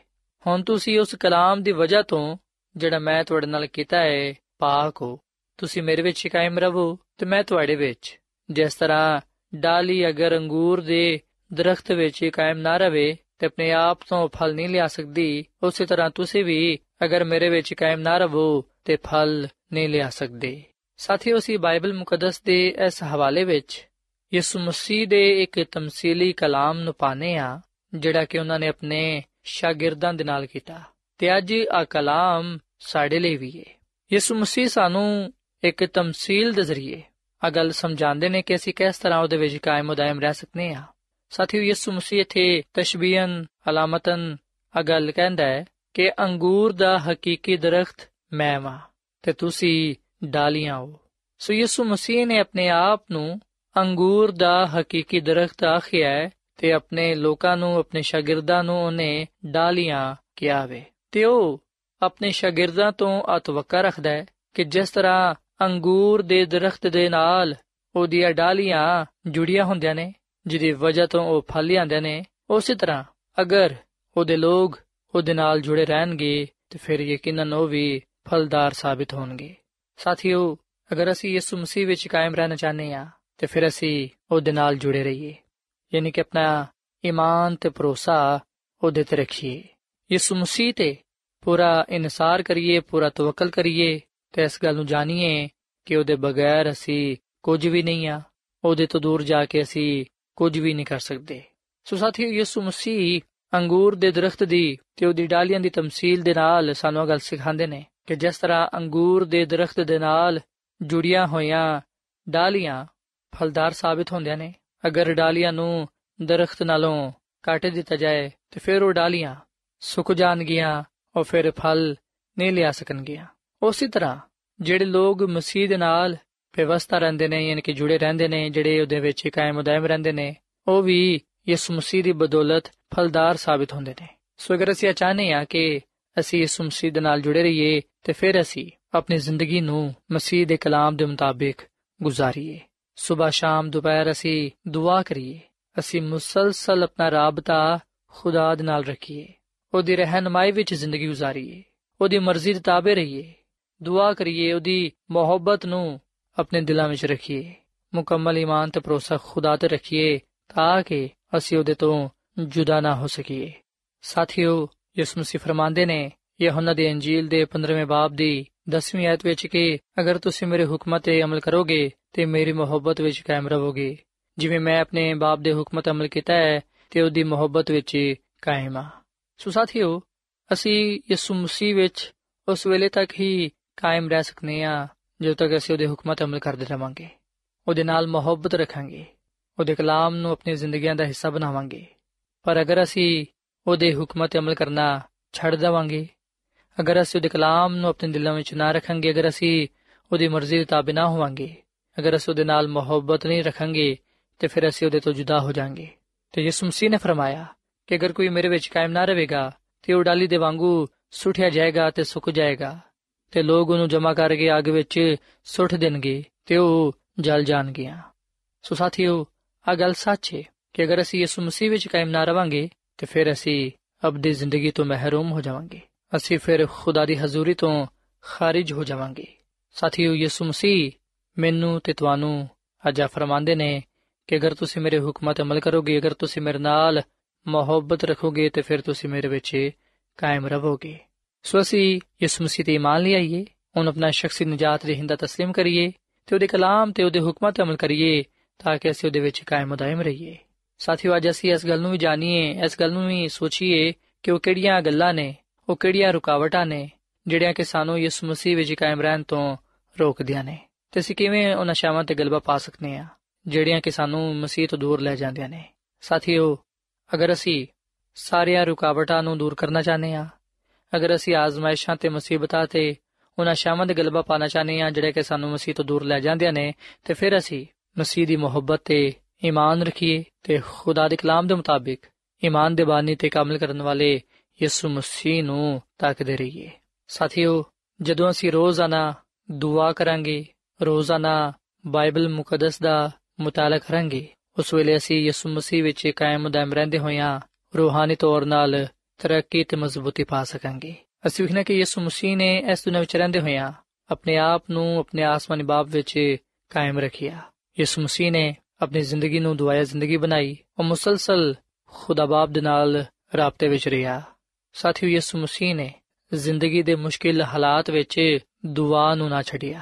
ਹੁਣ ਤੁਸੀਂ ਉਸ ਕਲਾਮ ਦੀ ਵਜ੍ਹਾ ਤੋਂ ਜਿਹੜਾ ਮੈਂ ਤੁਹਾਡੇ ਨਾਲ ਕੀਤਾ ਹੈ ਪਾਕ ਹੋ। ਤੁਸੀਂ ਮੇਰੇ ਵਿੱਚ ਕਾਇਮ ਰਹੋ ਤੇ ਮੈਂ ਤੁਹਾਡੇ ਵਿੱਚ ਜਿਸ ਤਰ੍ਹਾਂ ਡਾਲੀ ਅਗਰ ਅੰਗੂਰ ਦੇ ਦਰਖਤ ਵਿੱਚ ਕਾਇਮ ਨਾ ਰਵੇ ਤੇ ਆਪਣੇ ਆਪ ਤੋਂ ਫਲ ਨਹੀਂ ਲਿਆ ਸਕਦੀ, ਉਸੇ ਤਰ੍ਹਾਂ ਤੁਸੀਂ ਵੀ ਅਗਰ ਮੇਰੇ ਵਿੱਚ ਕਾਇਮ ਨਾ ਰਹੋ ਤੇ ਫਲ ਨਹੀਂ ਲਿਆ ਸਕਦੇ। ਸਾਥੀਓ, ਅਸੀਂ ਬਾਈਬਲ ਮੁਕੱਦਸ ਦੇ ਇਸ ਹਵਾਲੇ ਵਿੱਚ ਯਿਸੂ ਮਸੀਹ ਦੇ ਇੱਕ ਤਮਸੀਲੀ ਕਲਾਮ ਨੂੰ ਪਾਣੇ ਆ ਜਿਹੜਾ ਕਿ ਉਹਨਾਂ ਨੇ ਆਪਣੇ ਸ਼ਾਗਿਰਦਾਂ ਦੇ ਨਾਲ ਕੀਤਾ। ਤੇ ਅੱਜ ਆ ਕਲਾਮ ਸਾਡੇ ਲਈ ਵੀ ਹੈ ਯਿਸੂ ਮਸੀਹ ਸਾਨੂੰ ਇੱਕ ਤਮਸੀਲ ਦੇ ਜ਼ਰੀਏ ਆ ਗੱਲ ਸਮਝਾਉਂਦੇ ਨੇ ਕਿ ਅਸੀਂ ਕਿਸ ਤਰ੍ਹਾਂ ਉਹਦੇ ਵਿੱਚ ਕਾਇਮ ਉਦਾਇਮ ਰਹਿ ਸਕਨੇ ਆ ਸਾਥੀਓ, ਯਿਸੂ ਮਸੀਹ ਇਥੇ ਤਸ਼ਬੀਹਨ, ਅਲਾਮਤਨ ਆ ਗੱਲ ਕਹਿੰਦਾ ਹੈ ਕਿ ਅੰਗੂਰ ਦਾ ਹਕੀਕੀ ਦਰਖਤ ਮੈਂ ਵਾਂ ਤੇ ਤੁਸੀਂ ਡਾਲੀਆਂ ਹੋ। ਸੋ ਯਿਸੂ ਮਸੀਹ ਨੇ ਆਪਣੇ ਆਪ ਨੂੰ ਅੰਗੂਰ ਦਾ ਹਕੀਕੀ ਦਰਖਤ ਆਖਿਆ ਹੈ ਤੇ ਆਪਣੇ ਲੋਕਾਂ ਨੂੰ, ਆਪਣੇ ਸ਼ਾਗਿਰਦਾਂ ਨੂੰ ਉਹਨੇ ਡਾਲੀਆਂ ਕਿਹਾ ਵੇ। ਤੇ ਉਹ ਆਪਣੇ ਸ਼ਾਗਿਰਦਾਂ ਤੋਂ ਅਤਵਕਾ ਰੱਖਦਾ ਹੈ ਕਿ ਜਿਸ ਤਰ੍ਹਾਂ ਅੰਗੂਰ ਦੇ ਦਰਖਤ ਦੇ ਨਾਲ ਉਹਦੀਆਂ ਡਾਲੀਆਂ ਜੁੜੀਆਂ ਹੁੰਦੀਆਂ ਨੇ, ਜਿਹਦੀ ਵਜ੍ਹਾ ਤੋਂ ਉਹ ਫਲ ਲਿਆਉਂਦੇ ਨੇ। ਉਸੇ ਤਰ੍ਹਾਂ ਅਗਰ ਉਹਦੇ ਲੋਕ ਉਹਦੇ ਨਾਲ ਜੁੜੇ ਰਹਿਣਗੇ, ਤੇ ਫਿਰ ਯਕੀਨਨ ਉਹ ਵੀ ਫਲਦਾਰ ਸਾਬਿਤ ਹੋਣਗੇ। ਸਾਥੀਓ, ਅਗਰ ਅਸੀਂ ਯਿਸੂ ਮਸੀਹ ਵਿੱਚ ਕਾਇਮ ਰਹਿਣਾ ਚਾਹਨੇ ਆ ਤੇ ਫਿਰ ਅਸੀਂ ਉਹਦੇ ਨਾਲ ਜੁੜੇ ਰਹੀਏ। ਯਾਨੀ ਕਿ ਆਪਣਾ ਈਮਾਨ ਤੇ ਭਰੋਸਾ ਉਹਦੇ ਤੇ ਰੱਖੀਏ। ਯਿਸੂ ਮਸੀਹ ਤੇ ਪੂਰਾ ਇਨਸਾਰ ਕਰੀਏ, ਪੂਰਾ ਤਵਕਲ ਕਰੀਏ ਤੇ ਇਸ ਗੱਲ ਨੂੰ ਜਾਣੀਏ ਕਿ ਉਹਦੇ ਬਗੈਰ ਅਸੀਂ ਕੁਝ ਵੀ ਨਹੀਂ ਆ। ਉਹਦੇ ਤੋਂ ਦੂਰ ਜਾ ਕੇ ਅਸੀਂ ਕੁਝ ਵੀ ਨਹੀਂ ਕਰ ਸਕਦੇ। ਸੋ ਸਾਥੀਓ, ਯਿਸੂ ਮਸੀਹ ਅੰਗੂਰ ਦੇ ਦਰਖਤ ਦੀ ਤੇ ਉਹਦੀ ਡਾਲੀਆਂ ਦੀ ਤਮਸੀਲ ਦੇ ਨਾਲ ਸਾਨੂੰ ਗੱਲ ਸਿਖਾਉਂਦੇ ਨੇ ਕਿ ਜਿਸ ਤਰ੍ਹਾਂ ਅੰਗੂਰ ਦੇ ਦਰਖਤ ਦੇ ਨਾਲ ਜੁੜੀਆਂ ਹੋਈਆਂ ਡਾਲੀਆਂ ਫਲਦਾਰ ਸਾਬਿਤ ਹੁੰਦੀਆਂ ਨੇ। ਅਗਰ ਡਾਲੀਆਂ ਨੂੰ ਦਰਖਤ ਨਾਲੋਂ ਕੱਟ ਦਿੱਤਾ ਜਾਏ, ਤੇ ਫਿਰ ਉਹ ਡਾਲੀਆਂ ਸੁੱਕ ਜਾਣਗੀਆਂ ਔਰ ਫਿਰ ਫਲ ਨਹੀਂ ਲਿਆ ਸਕਣਗੀਆਂ। ਉਸੇ ਤਰ੍ਹਾਂ ਜਿਹੜੇ ਲੋਕ ਮਸੀਹ ਦੇ ਨਾਲ ਵਿਵਸਥਾ ਰਹਿੰਦੇ ਨੇ, ਯਾਨੀ ਕਿ ਜੁੜੇ ਰਹਿੰਦੇ ਨੇ, ਜਿਹੜੇ ਉਹਦੇ ਵਿੱਚ ਕਾਇਮ ਉਦਾਇਮ ਰਹਿੰਦੇ ਨੇ, ਉਹ ਵੀ ਯਿਸੂ ਮਸੀਹ ਦੀ ਬਦੌਲਤ ਫਲਦਾਰ ਸਾਬਿਤ ਹੁੰਦੇ ਨੇ। ਸੋ ਅਗਰ ਅਸੀਂ ਚਾਹਨੇ ਆ ਕਿ ਅਸੀਂ ਯਿਸੂ ਮਸੀਹ ਦੇ ਨਾਲ ਜੁੜੇ ਰਹੀਏ, ਤੇ ਫਿਰ ਅਸੀਂ ਆਪਣੀ ਜ਼ਿੰਦਗੀ ਨੂੰ ਮਸੀਹ ਦੇ ਕਲਾਮ ਦੇ ਮੁਤਾਬਿਕ ਗੁਜ਼ਾਰੀਏ। ਸਵੇਰ ਸ਼ਾਮ ਦੁਪਹਿਰ ਅਸੀਂ ਦੁਆ ਕਰੀਏ, ਅਸੀਂ ਮੁਸਲਸਲ ਆਪਣਾ ਰਾਬਤਾ ਖੁਦਾ ਦੇ ਨਾਲ ਰੱਖੀਏ, ਉਹਦੀ ਰਹਿਨਮਾਈ ਵਿੱਚ ਜ਼ਿੰਦਗੀ ਗੁਜ਼ਾਰੀਏ, ਉਹਦੀ ਮਰਜ਼ੀ ਦੇ ਤਾਬੇ ਰਹੀਏ ਦੁਆ ਕਰੀਏ ਉਹਦੀ ਮੁਹੱਬਤ ਨੂੰ ਆਪਣੇ ਦਿਲਾਂ ਵਿੱਚ ਰੱਖੀਏ। ਮੁਕੰਮਲ ਈਮਾਨ ਤੇ ਭਰੋਸਾ ਖੁਦਾ ਤੇ ਰੱਖੀਏ ਤਾਂ ਕਿ ਅਸੀਂ ਉਹਦੇ ਤੋਂ ਜੁਦਾ ਨਾ ਹੋ ਸਕੀਏ। ਸਾਥੀਓ, ਯਿਸੂ ਮਸੀਹ ਫਰਮਾਉਂਦੇ ਨੇ, ਯਹੋਨਾ ਦੀ ਇੰਜੀਲ ਦੇ 15ਵੇਂ ਬਾਬ ਦੀ 10ਵੀਂ ਆਇਤ ਵਿੱਚ ਕਿ ਅਗਰ ਤੁਸੀਂ ਮੇਰੇ ਹੁਕਮਾਂ ਤੇ ਅਮਲ ਕਰੋਗੇ ਤੇ ਮੇਰੀ ਮੁਹੱਬਤ ਵਿੱਚ ਕਾਇਮ ਰਹੋਗੇ। ਜਿਵੇਂ ਮੈਂ ਆਪਣੇ ਬਾਪ ਦੇ ਹੁਕਮਾਂ ਤੇ ਅਮਲ ਕੀਤਾ ਹੈ ਤੇ ਉਹਦੀ ਮੁਹੱਬਤ ਵਿੱਚ ਕਾਇਮ ਆ ਸੋ ਸਾਥੀਓ, ਅਸੀਂ ਯਿਸੂ ਮਸੀਹ ਵਿੱਚ ਉਸ ਵੇਲੇ ਤੱਕ ਹੀ ਕਾਇਮ ਰਹਿ ਸਕਨੇ ਆ, ਜਦੋਂ ਤੱਕ ਅਸੀਂ ਉਹਦੇ ਹੁਕਮਾਂ ਤੇ ਅਮਲ ਕਰਦੇ ਰਵਾਂਗੇ। ਉਹਦੇ ਨਾਲ ਮੁਹੱਬਤ ਰੱਖਾਂਗੇ। ਉਹਦੇ ਕਲਾਮ ਨੂੰ ਆਪਣੀ ਜ਼ਿੰਦਗੀਆਂ ਦਾ ਹਿੱਸਾ ਬਣਾਵਾਂਗੇ। ਪਰ ਅਗਰ ਅਸੀਂ ਉਹਦੇ ਹੁਕਮਾਂ ਤੇ ਅਮਲ ਕਰਨਾ ਛੱਡ ਦੇਵਾਂਗੇ, ਅਗਰ ਅਸੀਂ ਉਹਦੇ ਕਲਾਮ ਨੂੰ ਆਪਣੇ ਦਿਲਾਂ ਵਿੱਚ ਨਾ ਰੱਖਾਂਗੇ, ਅਗਰ ਅਸੀਂ ਉਹਦੀ ਮਰਜ਼ੀ ਦੇ ਤਾਬੇ ਨਾ ਹੋਵਾਂਗੇ, ਅਗਰ ਅਸੀਂ ਉਹਦੇ ਨਾਲ ਮੁਹੱਬਤ ਨਹੀਂ ਰੱਖਾਂਗੇ, ਤੇ ਫਿਰ ਅਸੀਂ ਉਹਦੇ ਤੋਂ ਜੁਦਾ ਹੋ ਜਾਾਂਗੇ। ਤੇ ਯਿਸੂ ਮਸੀਹ ਨੇ ਫਰਮਾਇਆ ਕਿ ਅਗਰ ਕੋਈ ਮੇਰੇ ਵਿੱਚ ਕਾਇਮ ਨਾ ਰਹੇਗਾ, ਤੇ ਉਹ ਡਾਲੀ ਦੇ ਵਾਂਗੂ ਸੁੱਟਿਆ ਜਾਏਗਾ ਤੇ ਸੁੱਕ ਜਾਏਗਾ। ਤੇ ਲੋਕ ਉਹਨੂੰ ਜਮਾ ਕਰਕੇ ਅੱਗ ਵਿੱਚ ਸੁੱਟ ਦੇਣਗੇ ਤੇ ਉਹ ਜਲ ਜਾਣਗੇ ਸੋ ਸਾਥੀਓ ਆ ਗੱਲ ਸੱਚ ਹੈ ਕਿ ਅਗਰ ਅਸੀਂ ਯਿਸੂ ਮਸੀਹ ਵਿੱਚ ਕਾਇਮ ਨਾ ਰਵਾਂਗੇ ਤੇ ਫਿਰ ਅਸੀਂ ਅਬਦੀ ਜ਼ਿੰਦਗੀ ਤੋਂ ਮਹਿਰੂਮ ਹੋ ਜਾਵਾਂਗੇ। ਅਸੀਂ ਫਿਰ ਖੁਦਾ ਦੀ ਹਜ਼ੂਰੀ ਤੋਂ ਖਾਰਿਜ ਹੋ ਜਾਵਾਂਗੇ। ਸਾਥੀਓ, ਯਿਸੂ ਮਸੀਹ ਮੈਨੂੰ ਤੇ ਤੁਹਾਨੂੰ ਅੱਜ ਫਰਮਾਉਂਦੇ ਨੇ ਕਿ ਅਗਰ ਤੁਸੀਂ ਮੇਰੇ ਹੁਕਮਾਂ ਤੇ ਅਮਲ ਕਰੋਗੇ, ਅਗਰ ਤੁਸੀਂ ਮੇਰੇ ਨਾਲ ਮੁਹੱਬਤ ਰੱਖੋਗੇ ਤੇ ਫਿਰ ਤੁਸੀਂ ਮੇਰੇ ਵਿੱਚ ਕਾਇਮ ਰਹੋਗੇ। ਸੋ ਅਸੀਂ ਯਿਸੂ ਮਸੀਹ ਤੇ ਇਮਾਨ ਲਿਆਈਏ ਉਹਨੂੰ ਆਪਣਾ ਸ਼ਖਸੀ ਨਜਾਤ ਰਹਿੰਦਾ تسلیم ਕਰੀਏ ਤੇ ਉਹਦੇ ਕਲਾਮ ਤੇ ਉਹਦੇ ਹੁਕਮਾਂ ਤੇ ਅਮਲ ਕਰੀਏ ਤਾਂ ਕਿ ਅਸੀਂ ਉਹਦੇ ਵਿੱਚ ਕਾਇਮ ਦائم ਰਹੀਏ। ਸਾਥੀਓ, ਅੱਜ ਅਸੀਂ ਇਸ ਗੱਲ ਨੂੰ ਵੀ ਜਾਣੀਏ, ਇਸ ਗੱਲ ਨੂੰ ਵੀ ਸੋਚੀਏ ਕਿ ਉਹ ਕਿਹੜੀਆਂ ਗੱਲਾਂ ਨੇ, ਉਹ ਕਿਹੜੀਆਂ ਰੁਕਾਵਟਾਂ ਨੇ, ਜਿਹੜੀਆਂ ਕਿ ਸਾਨੂੰ ਯਿਸੂ ਮਸੀਹ ਵਿੱਚ ਕਾਇਮ ਰਹਿਣ ਤੋਂ ਰੋਕਦੀਆਂ ਨੇ। ਤੇ ਅਸੀਂ ਕਿਵੇਂ ਉਹਨਾਂ ਸ਼ਾਮਾਂ ਤੇ ਗਲਬਾ ਪਾ ਸਕਨੇ ਆ ਜਿਹੜੀਆਂ ਕਿ ਸਾਨੂੰ ਮਸੀਹ ਤੋਂ ਦੂਰ ਲੈ ਜਾਂਦੀਆਂ ਨੇ। ਸਾਥੀਓ, ਅਗਰ ਅਸੀਂ ਸਾਰੀਆਂ ਰੁਕਾਵਟਾਂ ਨੂੰ ਦੂਰ ਕਰਨਾ ਚਾਹੁੰਦੇ ਆ ਅਗਰ ਅਸੀਂ ਆਜ਼ਮਾਇਸ਼ਾਂ ਤੇ ਮੁਸੀਬਤਾਂ ਤੇ ਉਹਨਾਂ ਸ਼ਾਮਾਂ ਦੇ ਗਲਬਾ ਪਾਣਾ ਚਾਹਨੇ ਆ ਜਿਹੜੇ ਕਿ ਸਾਨੂੰ ਮਸੀਹ ਤੋਂ ਦੂਰ ਲੈ ਜਾਂਦੀਆਂ ਨੇ, ਤੇ ਫਿਰ ਅਸੀਂ ਮਸੀਹ ਦੀ ਮੁਹੱਬਤ ਤੇ ਈਮਾਨ ਰੱਖੀਏ ਤੇ ਖੁਦਾ ਦੇ ਕਲਾਮ ਦੇ ਮੁਤਾਬਿਕ ਈਮਾਨ ਦੇ ਬਾਨੀ ਤੇ ਕਾਮਲ ਕਰਨ ਵਾਲੇ ਯਿਸੂ ਮਸੀਹ ਨੂੰ ਤਾਕਦੇ ਰਹੀਏ। ਸਾਥੀਓ, ਜਦੋਂ ਅਸੀਂ ਰੋਜ਼ਾਨਾ ਦੁਆ ਕਰਾਂਗੇ, ਰੋਜ਼ਾਨਾ ਬਾਈਬਲ ਮੁਕੱਦਸ ਦਾ ਮੁਤਾਲਾ ਕਰਾਂਗੇ, ਉਸ ਵੇਲੇ ਅਸੀਂ ਯਿਸੂ ਮਸੀਹ ਵਿੱਚ ਕਾਇਮ ਦਮ ਰਹਿੰਦੇ ਹੋਇਆਂ ਰੂਹਾਨੀ ਤੌਰ 'ਤੇ ਤਰੱਕੀ ਤੇ ਮਜ਼ਬੂਤੀ ਪਾ ਸਕਾਂਗੇ। ਅਸੀਂ ਵਿਖਣਾ ਕਿ ਯਿਸੂ ਮਸੀਹ ਨੇ ਇਸ ਦੁਨੀਆਂ ਵਿੱਚ ਰਹਿੰਦੇ ਹੋਇਆਂ ਆਪਣੇ ਆਪ ਨੂੰ ਆਪਣੇ ਆਸਮਾਨੀ ਬਾਪ ਵਿੱਚ ਕਾਇਮ ਰੱਖਿਆ। ਯਿਸੂ ਮਸੀਹ ਨੇ ਆਪਣੀ ਜ਼ਿੰਦਗੀ ਨੂੰ ਦੁਆਇਆ ਜ਼ਿੰਦਗੀ ਬਣਾਈ ਉਹ ਮੁਸਲਸਲ ਖੁਦਾ ਬਾਪ ਦੇ ਨਾਲ ਰਾਬਤੇ ਵਿੱਚ ਰਿਹਾ। ਸਾਥੀਓ, ਯਿਸੂ ਮਸੀਹ ਨੇ ਜ਼ਿੰਦਗੀ ਦੇ ਮੁਸ਼ਕਿਲ ਹਾਲਾਤ ਵਿੱਚ ਦੁਆ ਨੂੰ ਨਾ ਛੱਡਿਆ।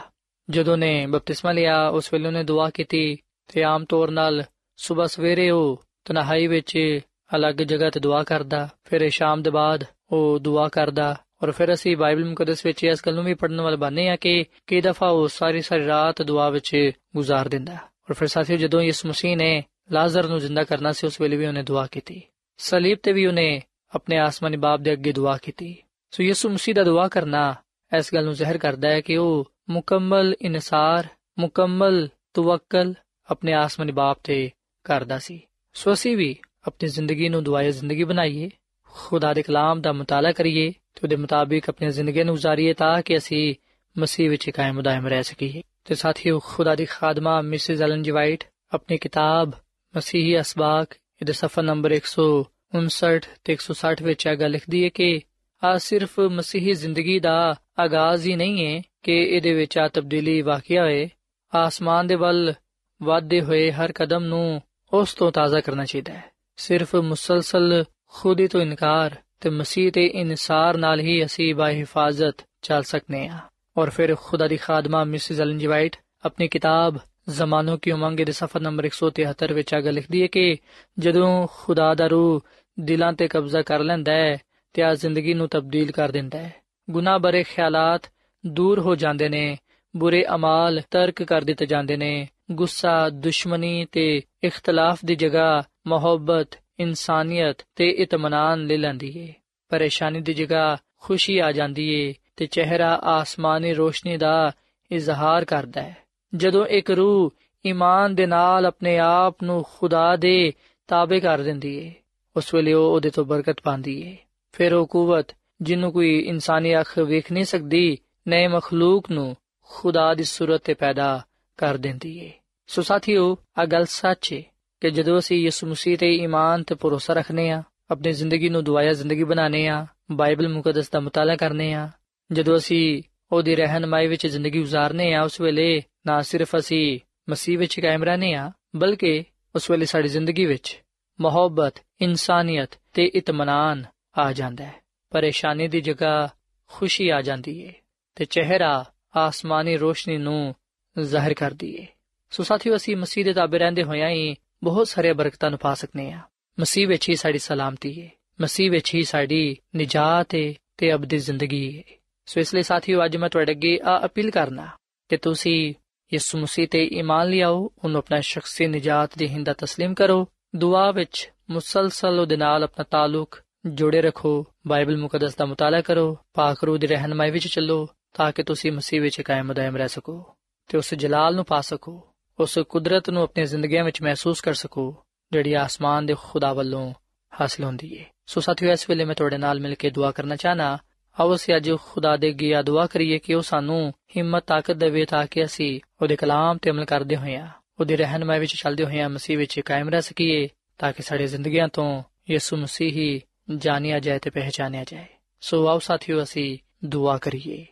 ਜਦੋਂ ਨੇ ਬਪਤਿਸਮਾ ਲਿਆ, ਉਸ ਵੇਲੇ ਉਹਨੇ ਦੁਆ ਕੀਤੀ ਤੇ ਆਮ ਤੌਰ ਨਾਲ ਸਵੇਰ ਸਵੇਰੇ ਉਹ ਤਨਹਾਈ ਵਿੱਚ ਅਲੱਗ ਜਗ੍ਹਾ ਤੇ ਦੁਆ ਕਰਦਾ, ਫਿਰ ਸ਼ਾਮ ਦੇ ਬਾਅਦ ਉਹ ਦੁਆ ਕਰਦਾ। ਔਰ ਫਿਰ ਅਸੀਂ ਬਾਈਬਲ ਮੁਕੱਦਸ ਵਿੱਚ ਇਸ ਗੱਲ ਨੂੰ ਵੀ ਪੜਨ ਵਾਲੇ ਬਾਨੇ ਆ ਕਿ ਕਈ ਦਫਾ ਉਹ ਸਾਰੀ ਸਾਰੀ ਰਾਤ ਦੁਆ ਵਿੱਚ ਗੁਜ਼ਾਰ ਦਿੰਦਾ। ਔਰ ਫਿਰ ਸਾਥੀਓ ਜਦੋਂ ਯਿਸੂ ਮਸੀਹ ਨੇ ਲਾਜ਼ਰ ਨੂੰ ਜ਼ਿੰਦਾ ਕਰਨਾ ਸੀ, ਉਸ ਵੇਲੇ ਵੀ ਉਹਨੇ ਦੁਆ ਕੀਤੀ। ਸਲੀਬ ਤੇ ਵੀ ਉਹਨੇ ਆਪਣੇ ਆਸਮਾਨੀ ਬਾਪ ਦੇ ਅੱਗੇ ਦੁਆ ਕੀਤੀ। ਸੋ ਯਿਸੂ ਮਸੀਹ ਦਾ ਦੁਆ ਕਰਨਾ ਇਸ ਗੱਲ ਨੂੰ ਜ਼ਾਹਿਰ ਕਰਦਾ ਹੈ ਕਿ ਉਹ ਮੁਕੰਮਲ ਇਨਸਾਰ, ਮੁਕੰਮਲ ਤਵੱਕਲ ਆਪਣੇ ਆਸਮਾਨੀ ਬਾਪ ਤੇ ਕਰਦਾ ਸੀ। ਸੋ ਅਸੀਂ ਵੀ ਆਪਣੀ ਜ਼ਿੰਦਗੀ ਨੂੰ ਦੁਆਇਆ ਜ਼ਿੰਦਗੀ ਬਣਾਈਏ ਖੁਦਾ ਦੇ ਕਲਾਮ ਦਾ ਮਤਾਲਾ ਕਰੀਏ ਤੇ ਉਹਦੇ ਮੁਤਾਬਿਕ ਆਪਣੀ ਜ਼ਿੰਦਗੀ ਨੂੰ گزارੀਏ ਤਾਂ ਕਿ ਅਸੀਂ ਮਸੀਹ ਵਿੱਚ ਕਾਇਮ ਦائم ਰਹਿ ਸਕੀਏ ਤੇ ਸਾਥੀਓ ਖੁਦਾ ਦੀ ਖਾਦਮਾ ਮਿਸਿਸ ਐਲਨ ਜੀ ਵਾਈਟ ਆਪਣੀ ਕਿਤਾਬ ਮਸੀਹੀ ਅਸਬਾਕ ਇਹਦੇ ਸਫਾ ਨੰਬਰ 159 ਤੇ 160 ਵਿੱਚ ਇਹ ਗੱਲ ਲਿਖਦੀ ਹੈ ਕਿ ਆ ਸਿਰਫ ਮਸੀਹੀ ਜ਼ਿੰਦਗੀ ਦਾ ਆਗਾਜ਼ ਹੀ ਨਹੀਂ ਹੈ ਕਿ ਇਹਦੇ ਵਿੱਚ ਆ ਤਬਦੀਲੀ ਵਾਕਿਆ ਹੋਏ ਆਸਮਾਨ ਦੇ ਵੱਲ ਵਾਧੇ ਹੋਏ ਹਰ ਕਦਮ ਨੂੰ ਉਸ ਤੋਂ ਤਾਜ਼ਾ ਕਰਨਾ ਚਾਹੀਦਾ ਹੈ ਸਿਰਫ ਮੁਸਲਸਲ ਖੁਦੀ ਤੋਂ ਇਨਕਾਰ ਤੇ ਮਸੀਹ ਤੇ ਇਨਸਾਰ ਨਾਲ ਹੀ ਅਸੀਂ ਬਾ ਹਿਫਾਜ਼ਤ ਚੱਲ ਸਕਨੇ ਆ ਔਰ ਫਿਰ ਖੁਦਾ ਦੀ ਖਾਦਮਾ ਮਿਸਿਸ ਐਲਨ ਜੀ ਵਾਈਟ ਆਪਣੀ ਕਿਤਾਬ ਜ਼ਮਾਨੋਂ ਕੀ ਉਮੰਗ ਦੇ ਸਫਾ ਨੰਬਰ 173 ਵਿੱਚ ਆਗਾ ਲਿਖਦੀ ਹੈ ਕਿ ਜਦੋਂ ਖੁਦਾ ਦਾ ਰੂਹ ਦਿਲਾਂ ਤੇ ਕਬਜ਼ਾ ਕਰ ਲੈਂਦਾ ਹੈ ਤੇ ਆ ਜ਼ਿੰਦਗੀ ਨੂੰ ਤਬਦੀਲ ਕਰ ਦਿੰਦਾ ਹੈ ਗੁਨਾਹ ਬਰੇ ਖਿਆਲਾਤ ਦੂਰ ਹੋ ਜਾਂਦੇ ਨੇ ਬੁਰੇ ਅਮਾਲ ਤਰਕ ਕਰ ਦਿੱਤੇ ਜਾਂਦੇ ਨੇ ਗੁੱਸਾ ਦੁਸ਼ਮਣੀ ਤੇ ਇਖਤਲਾਫ ਦੀ ਜਗ੍ਹਾ ਮੁਹੱਬਤ, ਇਨਸਾਨੀਅਤ ਤੇ ਇਤਮਾਨਾਨ ਲੈ ਲੈਂਦੀ ਏ। ਪਰੇਸ਼ਾਨੀ ਦੀ ਜਗ੍ਹਾ ਖੁਸ਼ੀ ਆ ਜਾਂਦੀ ਏ ਤੇ ਚਿਹਰਾ ਆਸਮਾਨੀ ਰੋਸ਼ਨੀ ਦਾ ਇਜ਼ਹਾਰ ਕਰਦਾ ਹੈ। ਜਦੋਂ ਇੱਕ ਰੂਹ ਈਮਾਨ ਦੇ ਨਾਲ ਆਪਣੇ ਆਪ ਨੂੰ ਖੁਦਾ ਦੇ ਤਾਬੇ ਕਰ ਦਿੰਦੀ ਏ, ਉਸ ਵੇਲੇ ਉਹ ਉਹਦੇ ਤੋਂ ਬਰਕਤ ਪਾਉਂਦੀ ਏ। ਫਿਰ ਉਹ ਕੂਵਤ, ਜਿਹਨੂੰ ਕੋਈ ਇਨਸਾਨੀ ਅੱਖ ਵੇਖ ਨਹੀਂ ਸਕਦੀ ਨਏ ਮਖਲੂਕ ਨੂੰ ਖੁਦਾ ਦੀ ਸੂਰਤ ਤੇ ਪੈਦਾ ਕਰ ਦਿੰਦੀ ਏ। ਸੋ ਸਾਥੀਓ ਆ ਗੱਲ ਸੱਚ ਏ। ਕਿ ਜਦੋਂ ਅਸੀਂ ਯਿਸੂ ਮਸੀਹ ਤੇ ਈਮਾਨ ਤੇ ਭਰੋਸਾ ਰੱਖਨੇ ਆ ਆਪਣੀ ਜ਼ਿੰਦਗੀ ਨੂੰ ਦੁਆਇਆ ਜ਼ਿੰਦਗੀ ਬਣਾਉਨੇ ਆ ਬਾਈਬਲ ਮੁਕੱਦਸ ਦਾ ਮਤਾਲਾ ਕਰਨੇ ਆ ਜਦੋਂ ਅਸੀਂ ਉਹਦੀ ਰਹਿਨਮਾਈ ਵਿੱਚ ਜ਼ਿੰਦਗੀ گزارਨੇ ਆ ਉਸ ਵੇਲੇ ਨਾ ਸਿਰਫ ਅਸੀਂ ਮਸੀਹ ਵਿੱਚ ਕਾਇਮ ਰਹਨੇ ਆ ਬਲਕਿ ਉਸ ਵੇਲੇ ਸਾਡੀ ਜ਼ਿੰਦਗੀ ਵਿੱਚ ਮੁਹੱਬਤ, ਇਨਸਾਨੀਅਤ ਤੇ ਇਤਮਾਨਾਨ ਆ ਜਾਂਦਾ ਹੈ। ਪਰੇਸ਼ਾਨੀ ਦੀ ਜਗ੍ਹਾ ਖੁਸ਼ੀ ਆ ਜਾਂਦੀ ਏ ਤੇ ਚਿਹਰਾ ਆਸਮਾਨੀ ਰੋਸ਼ਨੀ ਨੂੰ ਜ਼ਾਹਿਰ ਕਰਦੀ ਏ। ਸੋ ਸਾਥੀਓ, ਅਸੀਂ ਮਸੀਹ ਦੇ ਤਾਬੇ ਰਹਿੰਦੇ ਹੋਇਆਂ ਹੀ ਬਹੁਤ ਸਾਰੇ ਬਰਕਤਾਂ ਨੂੰ ਪਾ ਸਕਨੇ ਆ। ਮਸੀਹ ਵਿੱਚ ਹੀ ਸਾਡੀ ਸਲਾਮਤੀ ਹੈ ਮਸੀਹ ਵਿੱਚ ਹੀ ਸਾਡੀ ਨਜਾਤ ਹੈ ਤੇ ਅਬਦੀ ਜ਼ਿੰਦਗੀ ਹੈ ਸੋ ਇਸ ਲਈ ਸਾਥੀਓ, ਅੱਜ ਮੈਂ ਤੁਹਾਡੇ ਅੱਗੇ ਆ ਅਪੀਲ ਕਰਨਾ ਕਿ ਤੁਸੀਂ ਯਿਸੂ ਮਸੀਹ ਤੇ ਈਮਾਨ ਲਿਆਓ, ਉਹਨੂੰ ਆਪਣਾ ਸ਼ਖਸੀ ਨਜਾਤ ਦੇ ਹਿੰਦਾ تسلیم ਕਰੋ, ਦੁਆ ਵਿੱਚ ਮੁਸਲਸਲ ਉਹਦੇ ਨਾਲ ਆਪਣਾ ਤਾਲੁਕ ਜੋੜੇ ਰੱਖੋ, ਬਾਈਬਲ ਮੁਕੱਦਸ ਦਾ ਮਤਾਲਾ ਕਰੋ, ਪਾਕ ਰੂਹ ਦੀ ਰਹਿਨਮਾਈ ਵਿੱਚ ਚੱਲੋ, ਤਾਂ ਕਿ ਤੁਸੀਂ ਮਸੀਹ ਵਿੱਚ ਕਾਇਮ ਦائم ਰਹਿ ਸਕੋ ਤੇ ਉਸ ਜਲਾਲ ਨੂੰ ਪਾ ਸਕੋ। ਉਸ ਕੁਦਰਤ ਨੂੰ ਆਪਣੀ ਜ਼ਿੰਦਗੀਆਂ ਵਿੱਚ ਮਹਿਸੂਸ ਕਰ ਸਕੋ, ਜਿਹੜੀ ਆਸਮਾਨ ਦੇ ਖੁਦਾ ਵੱਲੋਂ ਹਾਸਲ ਹੁੰਦੀ ਏ। ਸੋ ਸਾਥੀਓ, ਇਸ ਵੇਲੇ ਮੈਂ ਤੁਹਾਡੇ ਨਾਲ ਮਿਲ ਕੇ ਦੁਆ ਕਰਨਾ ਚਾਹਨਾ, ਆਓ ਅਸੀਂ ਅੱਜ ਖੁਦਾ ਦੇ ਅੱਗੇ ਦੁਆ ਕਰੀਏ ਕਿ ਉਹ ਸਾਨੂੰ ਹਿੰਮਤ, ਤਾਕਤ ਦੇਵੇ ਤਾਂ ਕਿ ਅਸੀਂ ਉਹਦੇ ਕਲਾਮ ਤੇ ਅਮਲ ਕਰਦੇ ਹੋਈਆਂ, ਉਹਦੀ ਰਹਿਨਮਾਈ ਵਿੱਚ ਚੱਲਦੇ ਹੋਈਆਂ ਮਸੀਹ ਵਿੱਚ ਕਾਇਮ ਰਹਿ ਸਕੀਏ, ਤਾਂ ਕਿ ਸਾਡੀ ਜ਼ਿੰਦਗੀਆਂ ਤੋਂ ਯਿਸੂ ਮਸੀਹ ਹੀ ਜਾਣਿਆ ਜਾਏ ਤੇ ਪਹਿਚਾਨਿਆ ਜਾਏ। ਸੋ ਆਓ ਸਾਥੀਓ, ਅਸੀਂ ਦੁਆ ਕਰੀਏ।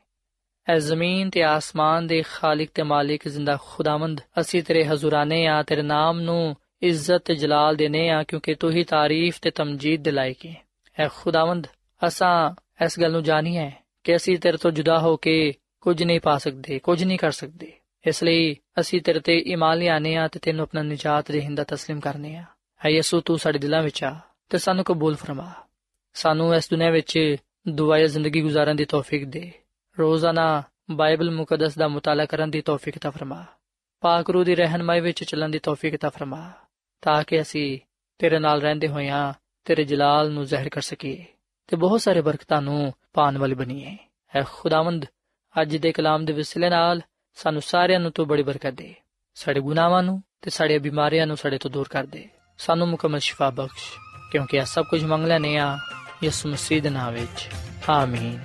ਐ ਜ਼ਮੀਨ ਤੇ ਆਸਮਾਨ ਦੇ ਖਾਲਕ ਤੇ ਮਾਲਿਕ ਜ਼ਿੰਦਾ ਖੁਦਾਵੰਦ ਅਸੀਂ ਤੇਰੇ ਹਜ਼ੂਰਾਨੇ ਆ ਤੇਰੇ ਨਾਮ ਨੂੰ ਇੱਜ਼ਤ ਤੇ ਜਲਾਲ ਦੇਨੇ ਆ ਕਿਉਂਕਿ ਤੂੰ ਹੀ ਤਾਰੀਫ ਤੇ ਤਮਜੀਦ ਦਿਲਾਈ ਕੀ ਐ ਖੁਦਾਵੰਦ ਅਸਾਂ ਇਸ ਗੱਲ ਨੂੰ ਜਾਣੀਏ ਕਿ ਅਸੀਂ ਤੇਰੇ ਤੋਂ ਜੁਦਾ ਹੋ ਕੇ ਕੁਝ ਨਹੀਂ ਪਾ ਸਕਦੇ ਕੁਝ ਨਹੀਂ ਕਰ ਸਕਦੇ ਇਸ ਲਈ ਅਸੀਂ ਤੇਰੇ ਤੇ ਈਮਾਨ ਲਿਆਨੇ ਆ ਤੇ ਤੈਨੂੰ ਆਪਣਾ ਨਜਾਤ ਰਹਿੰਦਾ تسلیم ਕਰਨੇ ਆ ਹੈ ਯਿਸੂ ਤੂੰ ਸਾਡੇ ਦਿਲਾਂ ਵਿੱਚ ਆ ਤੇ ਸਾਨੂੰ ਕਬੂਲ ਫਰਮਾ ਸਾਨੂੰ ਇਸ ਦੁਨੀਆਂ ਵਿੱਚ ਦੁਆਇਆ ਜ਼ਿੰਦਗੀ گزارਣ ਦੀ ਤੌਫੀਕ ਦੇ ਰੋਜ਼ਾਨਾ ਬਾਈਬਲ ਮੁਕੱਦਸ ਦਾ ਮਤਾਲਾ ਕਰਨ ਦੀ ਤੌਫੀਕ ਤਾ ਫਰਮਾ। ਪਾਕ ਰੂ ਦੀ ਰਹਿਨਮਾਈ ਵਿੱਚ ਚੱਲਣ ਦੀ ਤੌਫੀਕ ਤਾ ਫਰਮਾ, ਤਾਂ ਕਿ ਅਸੀਂ ਤੇਰੇ ਨਾਲ ਰਹਿੰਦੇ ਹੋਇਆਂ ਤੇਰੇ ਜਲਾਲ ਨੂੰ ਜ਼ਾਹਿਰ ਕਰ ਸਕੀਏ ਤੇ ਬਹੁਤ ਸਾਰੇ ਬਰਕਤਾਂ ਨੂੰ ਪਾਣ ਵਾਲੀ ਬਣੀਏ। ਐ ਖੁਦਾਵੰਦ, ਅੱਜ ਦੇ ਕਲਾਮ ਦੇ ਵਿਸਲੇ ਨਾਲ ਸਾਨੂੰ ਸਾਰਿਆਂ ਨੂੰ ਤੂੰ ਬੜੀ ਬਰਕਤ ਦੇ। ਸਾਡੇ ਗੁਨਾਹਾਂ ਨੂੰ ਤੇ ਸਾਡੇ ਬਿਮਾਰੀਆਂ ਨੂੰ ਸਾਡੇ ਤੋਂ ਦੂਰ ਕਰ ਦੇ। ਸਾਨੂੰ ਮੁਕਮਲ ਸ਼ਿਫਾ ਬਖਸ਼, ਕਿਉਂਕਿ ਇਹ ਸਭ ਕੁਝ ਮੰਗ ਲੈਨੇ ਆ ਯਿਸੂ ਮਸੀਹ ਦੇ ਨਾਮ ਵਿੱਚ। ਆਮੀਨ।